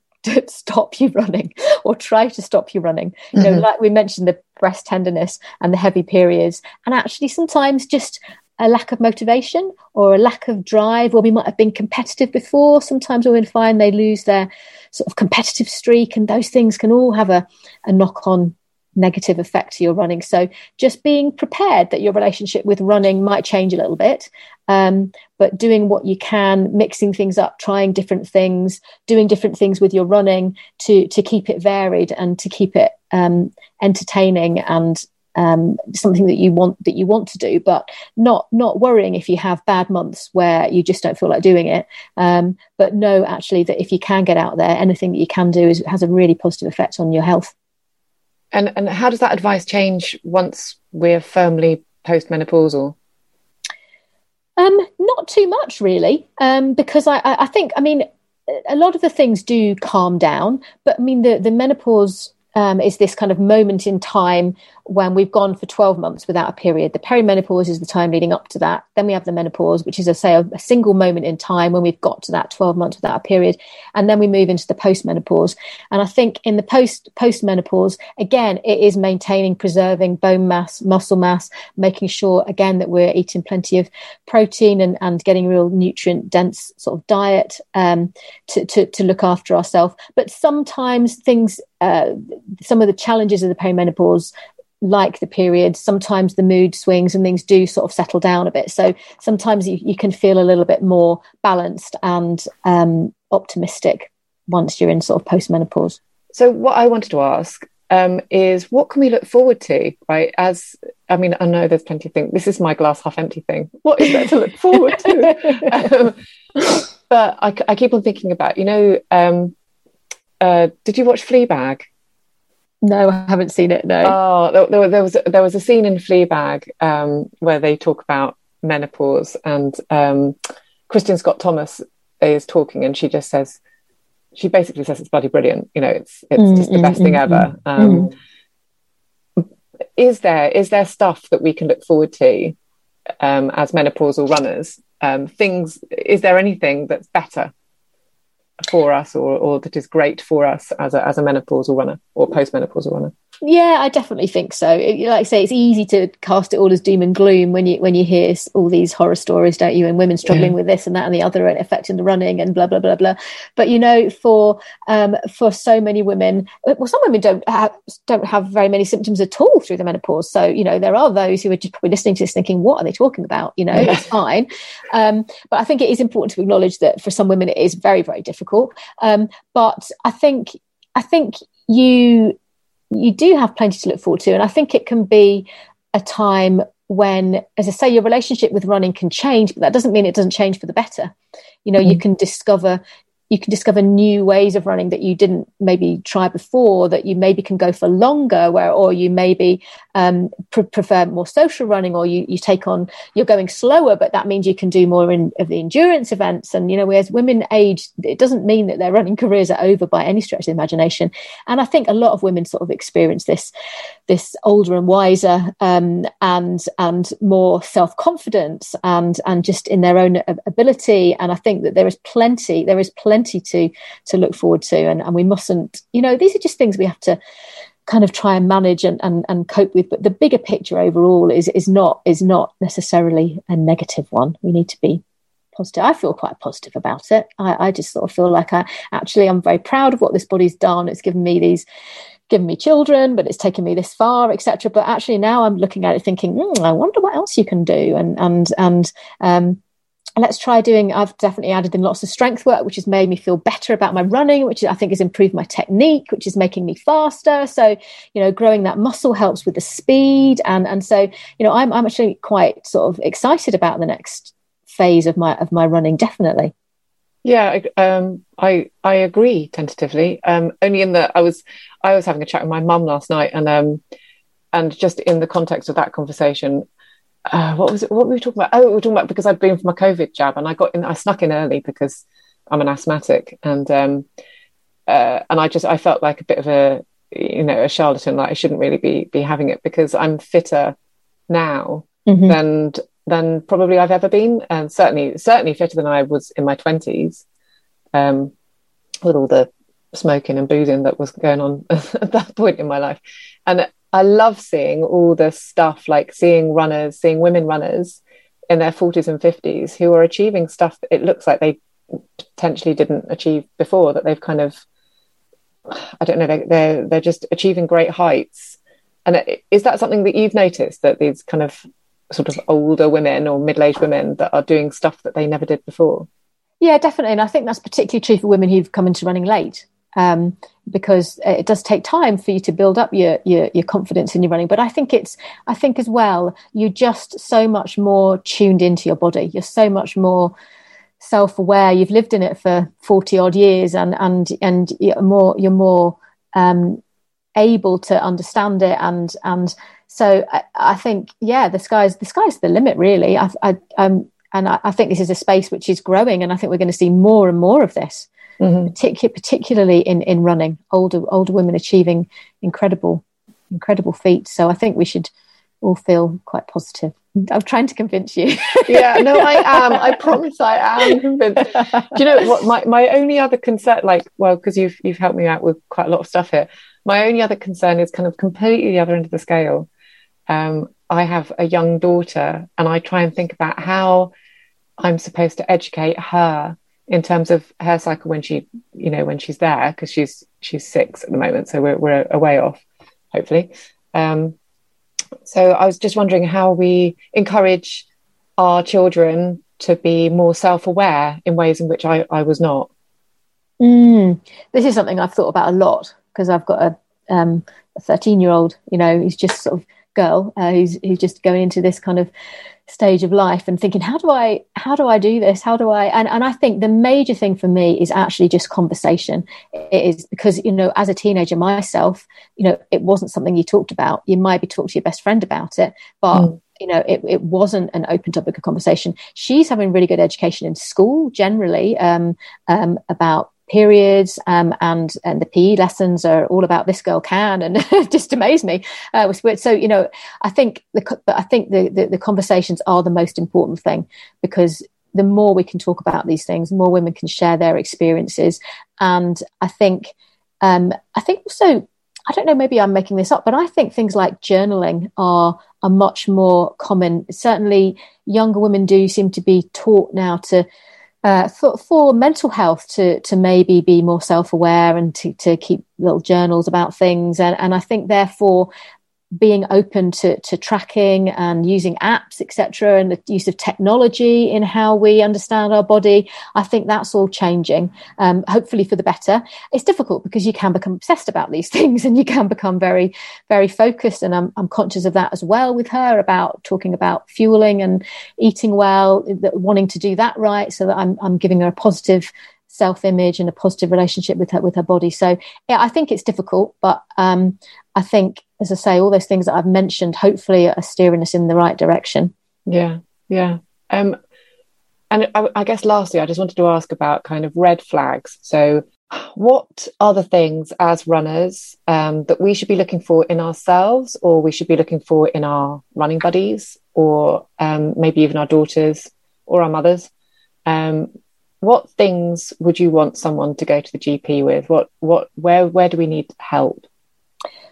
stop you running or try to stop you running. You know, mm-hmm. like we mentioned the breast tenderness and the heavy periods, and actually sometimes just a lack of motivation or a lack of drive, or we might have been competitive before. Sometimes we'll find they lose their sort of competitive streak, and those things can all have a, a knock on negative effect to your running. So just being prepared that your relationship with running might change a little bit, um, but doing what you can, mixing things up, trying different things, doing different things with your running to to keep it varied and to keep it um, entertaining and um, something that you want that you want to do, but not not worrying if you have bad months where you just don't feel like doing it. Um, but know actually that if you can get out there, anything that you can do is has a really positive effect on your health. And and how does that advice change once we're firmly postmenopausal? Um, not too much, really, um, because I, I, think I mean a lot of the things do calm down, but I mean the the menopause um, is this kind of moment in time when we've gone for 12 months without a period. The perimenopause is the time leading up to that. Then we have the menopause, which is, a, say, a, a single moment in time when we've got to that 12 months without a period. And then we move into the postmenopause. And I think in the post postmenopause, again, it is maintaining, preserving bone mass, muscle mass, making sure, again, that we're eating plenty of protein and, and getting real nutrient dense sort of diet um, to, to, to look after ourselves. But sometimes things, uh, some of the challenges of the perimenopause like the period, sometimes the mood swings and things do sort of settle down a bit. So sometimes you, you can feel a little bit more balanced and um, optimistic once you're in sort of postmenopause. So what I wanted to ask um, is what can we look forward to, right? As I mean, I know there's plenty of things. This is my glass half empty thing. What is there to look forward to? um, but I, I, keep on thinking about, you know, um, uh, did you watch Fleabag? No, I haven't seen it. No. Oh, there, there was there was a scene in Fleabag um, where they talk about menopause, and um, Kristin Scott Thomas is talking, and she just says, she basically says it's bloody brilliant. You know, it's it's mm, just the mm, best mm, thing ever. Mm, um, mm. is there is there stuff that we can look forward to um, as menopausal runners? Um, things is there anything that's better for us or, or that is great for us as a, as a menopausal runner or postmenopausal runner? Yeah, I definitely think so. It, like I say, it's easy to cast it all as doom and gloom when you when you hear all these horror stories, don't you? And women struggling yeah. with this and that and the other, and affecting the running and blah blah blah blah. But you know, for um, for so many women, well, some women don't have don't have very many symptoms at all through the menopause. So you know, there are those who are just probably listening to this thinking, "What are they talking about?" You know, yeah. it's fine. Um, but I think it is important to acknowledge that for some women it is very very difficult. Um, but I think I think you you do have plenty to look forward to. And I think it can be a time when, as I say, your relationship with running can change, but that doesn't mean it doesn't change for the better. You know, mm. you can discover you can discover new ways of running that you didn't maybe try before that you maybe can go for longer where or you maybe um, pr- prefer more social running or you, you take on you're going slower but that means you can do more in, of the endurance events. And you know as women age it doesn't mean that their running careers are over by any stretch of the imagination. And i think a lot of women sort of experience this this older and wiser um, and and more self-confidence and and just in their own ability. And i think that there is plenty there is plenty to to look forward to and, and we mustn't you know these are just things we have to kind of try and manage and, and, and cope with but the bigger picture overall is is not is not necessarily a negative one we need to be positive i feel quite positive about it i, I just sort of feel like i actually i'm very proud of what this body's done it's given me these given me children, but it's taken me this far, etc. But actually now I'm looking at it thinking, mm, I wonder what else you can do. And, and, and, um, let's try doing i've definitely added in lots of strength work which has made me feel better about my running which i think has improved my technique which is making me faster. So you know growing that muscle helps with the speed. And and so you know i'm, I'm actually quite sort of excited about the next phase of my of my running definitely. Yeah um, i i agree tentatively. Um, only in that i was I was having a chat with my mum last night, and um, and just in the context of that conversation, uh, what was it? What were we talking about? Oh, we were talking about because I'd been for my COVID jab, and I got in. I snuck in early because I'm an asthmatic, and um, uh, and I just I felt like a bit of a you know a charlatan. Like I shouldn't really be be having it because I'm fitter now mm-hmm. than than probably I've ever been, and certainly certainly fitter than I was in my twenties. Um, with all the smoking and boozing that was going on at that point in my life. And I love seeing all the stuff like seeing runners, seeing women runners in their 40s and 50s who are achieving stuff that it looks like they potentially didn't achieve before, that they've kind of, I don't know, they, they're, they're just achieving great heights. And is that something that you've noticed that these kind of sort of older women or middle aged women that are doing stuff that they never did before? Yeah, definitely. And I think that's particularly true for women who've come into running late um, because it does take time for you to build up your, your, your confidence in your running. But I think it's I think as well you're just so much more tuned into your body. You're so much more self aware. You've lived in it for forty odd years, and and and you're more you're more um, able to understand it and and so I, I, think yeah the sky's the sky's the limit really I, I um and I, I, think this is a space which is growing and I think we're going to see more and more of this mm-hmm. Partic- particularly in in running, older older women achieving incredible incredible feats. So I think we should all feel quite positive. I'm trying to convince you. yeah, no, I am. I promise I am convinced. Do you know what? My, my only other concern, like, well, because you've you've helped me out with quite a lot of stuff here. My only other concern is kind of completely the other end of the scale. Um, I have a young daughter, and I try and think about how I'm supposed to educate her in terms of her cycle when she you know when she's there because she's she's six at the moment so we're, we're a way off hopefully. Um, so i was just wondering how we encourage our children to be more self-aware in ways in which i, I was not. Mm, this is something i've thought about a lot because i've got a um, a 13 year old you know who's just sort of girl uh, who's who's just going into this kind of stage of life and thinking how do i how do i do this? How do i and, and i think the major thing for me is actually just conversation. It is because you know as a teenager myself you know it wasn't something you talked about. You might be talking to your best friend about it but mm. you know it, it wasn't an open topic of conversation. She's having really good education in school generally um, um, about periods um, and and the PE lessons are all about this girl can and just amaze me. Uh, so you know, I think the I think the, the, the conversations are the most important thing because the more we can talk about these things, more women can share their experiences, and I think um, I think also I don't know maybe I'm making this up, but I think things like journaling are are much more common. Certainly, younger women do seem to be taught now to uh, for, for mental health to to maybe be more self aware and to, to keep little journals about things. And and I think therefore being open to, to tracking and using apps, etc., and the use of technology in how we understand our body. I think that's all changing, um, hopefully for the better. It's difficult because you can become obsessed about these things and you can become very, very focused. And I'm, I'm conscious of that as well with her about talking about fueling and eating well, wanting to do that right so that I'm, I'm giving her a positive self-image and a positive relationship with her with her body. So yeah, I think it's difficult, but um, I think, as I say, all those things that I've mentioned hopefully are steering us in the right direction. Yeah, yeah. Um, and I, I guess lastly, I just wanted to ask about kind of red flags. So what are the things as runners um, that we should be looking for in ourselves or we should be looking for in our running buddies or um, maybe even our daughters or our mothers um, what things would you want someone to go to the gp with what what where where do we need help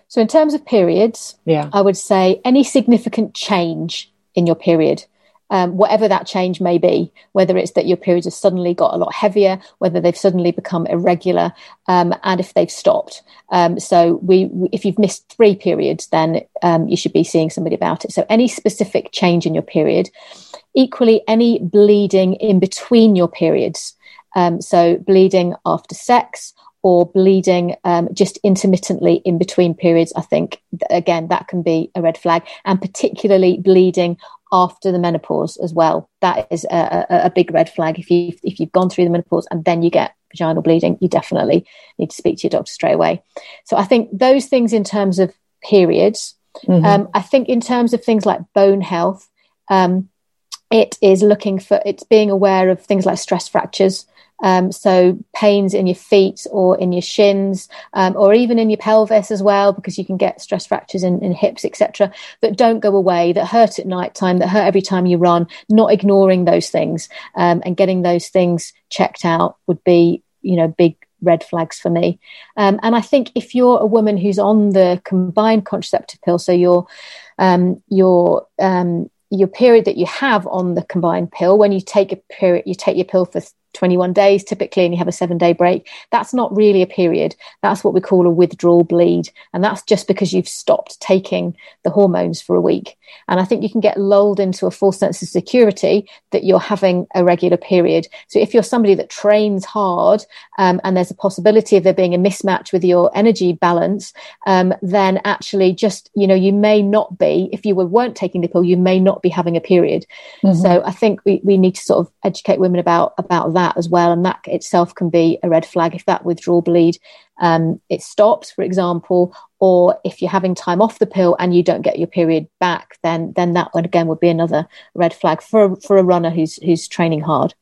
so in terms of periods yeah i would say any significant change in your period um, whatever that change may be, whether it's that your periods have suddenly got a lot heavier, whether they've suddenly become irregular, um, and if they've stopped. Um, so we, if you've missed three periods, then um, you should be seeing somebody about it. So any specific change in your period, equally any bleeding in between your periods. Um, so bleeding after sex, or bleeding um, just intermittently in between periods, I think, again, that can be a red flag. And particularly bleeding after the menopause as well. That is a, a, a, big red flag. If you if you've gone through the menopause and then you get vaginal bleeding, you definitely need to speak to your doctor straight away. So I think those things in terms of periods. Mm-hmm. Um, I think in terms of things like bone health, um, it is looking for it's being aware of things like stress fractures. Um, so pains in your feet or in your shins um, or even in your pelvis as well, because you can get stress fractures in, in hips, etc. That don't go away, that hurt at night time, that hurt every time you run. Not ignoring those things um, and getting those things checked out would be, you know, big red flags for me. Um, and I think if you're a woman who's on the combined contraceptive pill, so you're um, you're um, your period that you have on the combined pill when you take a period you take your pill for 21 days typically and you have a seven day break. That's not really a period. That's what we call a withdrawal bleed and that's just because you've stopped taking the hormones for a week. And i think you can get lulled into a false sense of security that you're having a regular period. So if you're somebody that trains hard um, and there's a possibility of there being a mismatch with your energy balance um, then actually just you know you may not be if you were, weren't taking the pill you may not be having a period. Mm-hmm. so i think we, we need to sort of educate women about about that as well. And that itself can be a red flag if that withdrawal bleed um, it stops, for example, or if you're having time off the pill and you don't get your period back, then then that one again would be another red flag for for a runner who's who's training hard.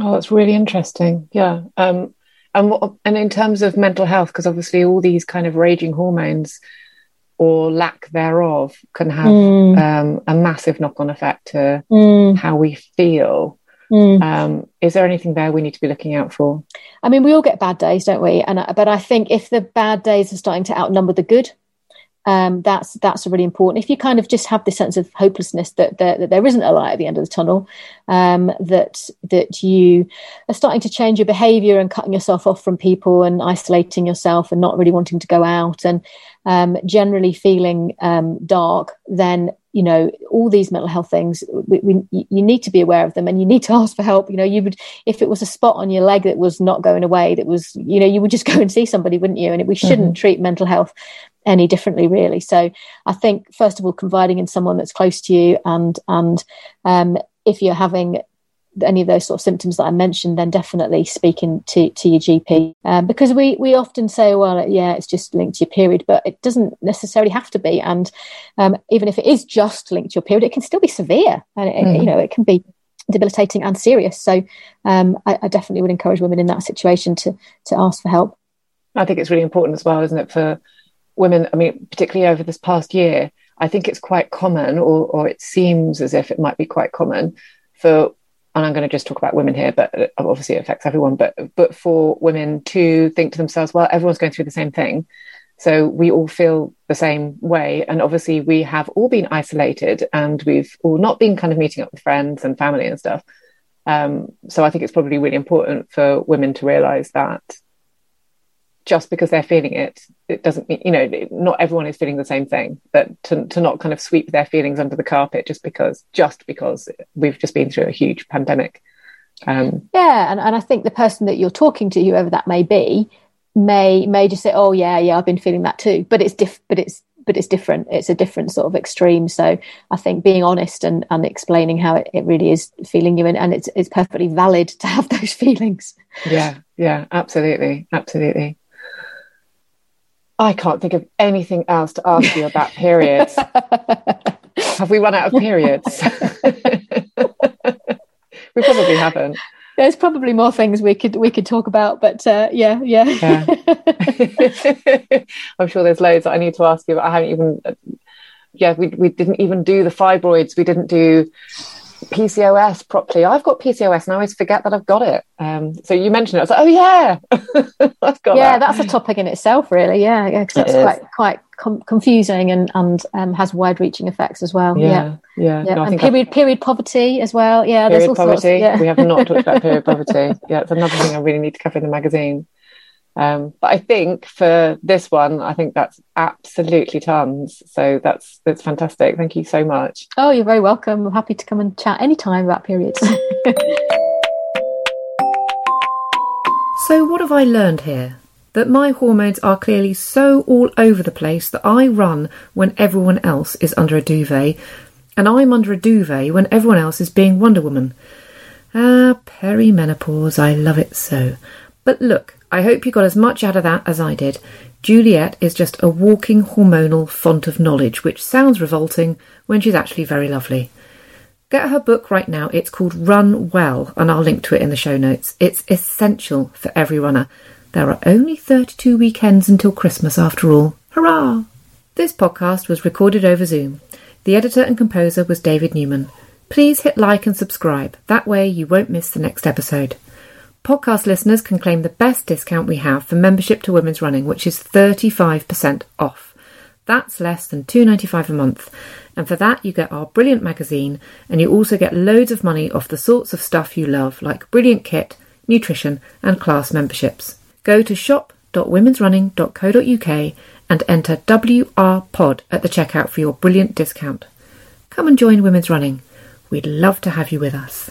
Oh, that's really interesting. Yeah. Um, and what, and in terms of mental health, because obviously all these kind of raging hormones or lack thereof can have mm. um, a massive knock-on effect to mm. how we feel. Mm. Um, is there anything there we need to be looking out for? I mean, we all get bad days, don't we? And but I think if the bad days are starting to outnumber the good, um, that's that's really important. If you kind of just have this sense of hopelessness that, that, that there isn't a light at the end of the tunnel, um, that that you are starting to change your behaviour and cutting yourself off from people and isolating yourself and not really wanting to go out and um, generally feeling um, dark, then you know all these mental health things we, we, you need to be aware of them and you need to ask for help. You know you would if it was a spot on your leg that was not going away that was you know you would just go and see somebody wouldn't you? And we shouldn't mm-hmm. treat mental health any differently really. So i think first of all confiding in someone that's close to you and and um, if you're having any of those sort of symptoms that I mentioned, then definitely speaking to, to your GP. Um, because we, we often say, well, yeah, it's just linked to your period, but it doesn't necessarily have to be. And um, even if it is just linked to your period, it can still be severe. And, it, mm. you know, it can be debilitating and serious. So um, I, I, definitely would encourage women in that situation to, to ask for help. I think it's really important as well, isn't it, for women? I mean, particularly over this past year, I think it's quite common, or, or it seems as if it might be quite common for and I'm going to just talk about women here, but uh, obviously it affects everyone. But but for women to think to themselves, well, everyone's going through the same thing, so we all feel the same way. And obviously we have all been isolated, and we've all not been kind of meeting up with friends and family and stuff. Um, so I think it's probably really important for women to realise that just because they're feeling it, it doesn't mean, you know, not everyone is feeling the same thing, but to, to not kind of sweep their feelings under the carpet just because, just because we've just been through a huge pandemic. Um, yeah. And, and I think the person that you're talking to, whoever that may be, may, may just say, oh yeah, yeah, I've been feeling that too. But it's diff, but it's, but it's different. It's a different sort of extreme. So I think being honest and, and explaining how it, it really is feeling you, and, and it's it's perfectly valid to have those feelings. Yeah, yeah, absolutely, absolutely. I can't think of anything else to ask you about periods. Have we run out of periods? we probably haven't. There's probably more things we could we could talk about, but uh, yeah, yeah. yeah. I'm sure there's loads that I need to ask you, but I haven't even. Yeah, we we didn't even do the fibroids. We didn't do PCOS properly. I've got PCOS and I always forget that I've got it. Um, so you mentioned it. I was like, oh yeah, I've got yeah, that. that's a topic in itself, really. Yeah, because that's quite quite com- confusing and and um, has wide reaching effects as well. Yeah, yeah, yeah. No, and period I've... period poverty as well. Yeah, period poverty. Sorts, yeah. We have not talked about period poverty. Yeah, it's another thing I really need to cover in the magazine. Um, but I think for this one, I think that's absolutely tons. So that's that's fantastic. Thank you so much. Oh, you're very welcome. I'm happy to come and chat anytime about periods. so what have I learned here? That my hormones are clearly so all over the place that I run when everyone else is under a duvet, and I'm under a duvet when everyone else is being Wonder Woman. Ah, perimenopause, I love it so. But look, I hope you got as much out of that as I did. Juliet is just a walking hormonal font of knowledge, which sounds revolting when she's actually very lovely. Get her book right now. It's called Run Well, and I'll link to it in the show notes. It's essential for every runner. There are only 32 weekends until Christmas after all. Hurrah! This podcast was recorded over Zoom. The editor and composer was David Newman. Please hit like and subscribe. That way you won't miss the next episode. Podcast listeners can claim the best discount we have for membership to Women's Running, which is 35% off. That's less than $2.95 a month. And for that, you get our brilliant magazine, and you also get loads of money off the sorts of stuff you love, like brilliant kit, nutrition, and class memberships. Go to shop.womensrunning.co.uk and enter WRPOD at the checkout for your brilliant discount. Come and join Women's Running. We'd love to have you with us.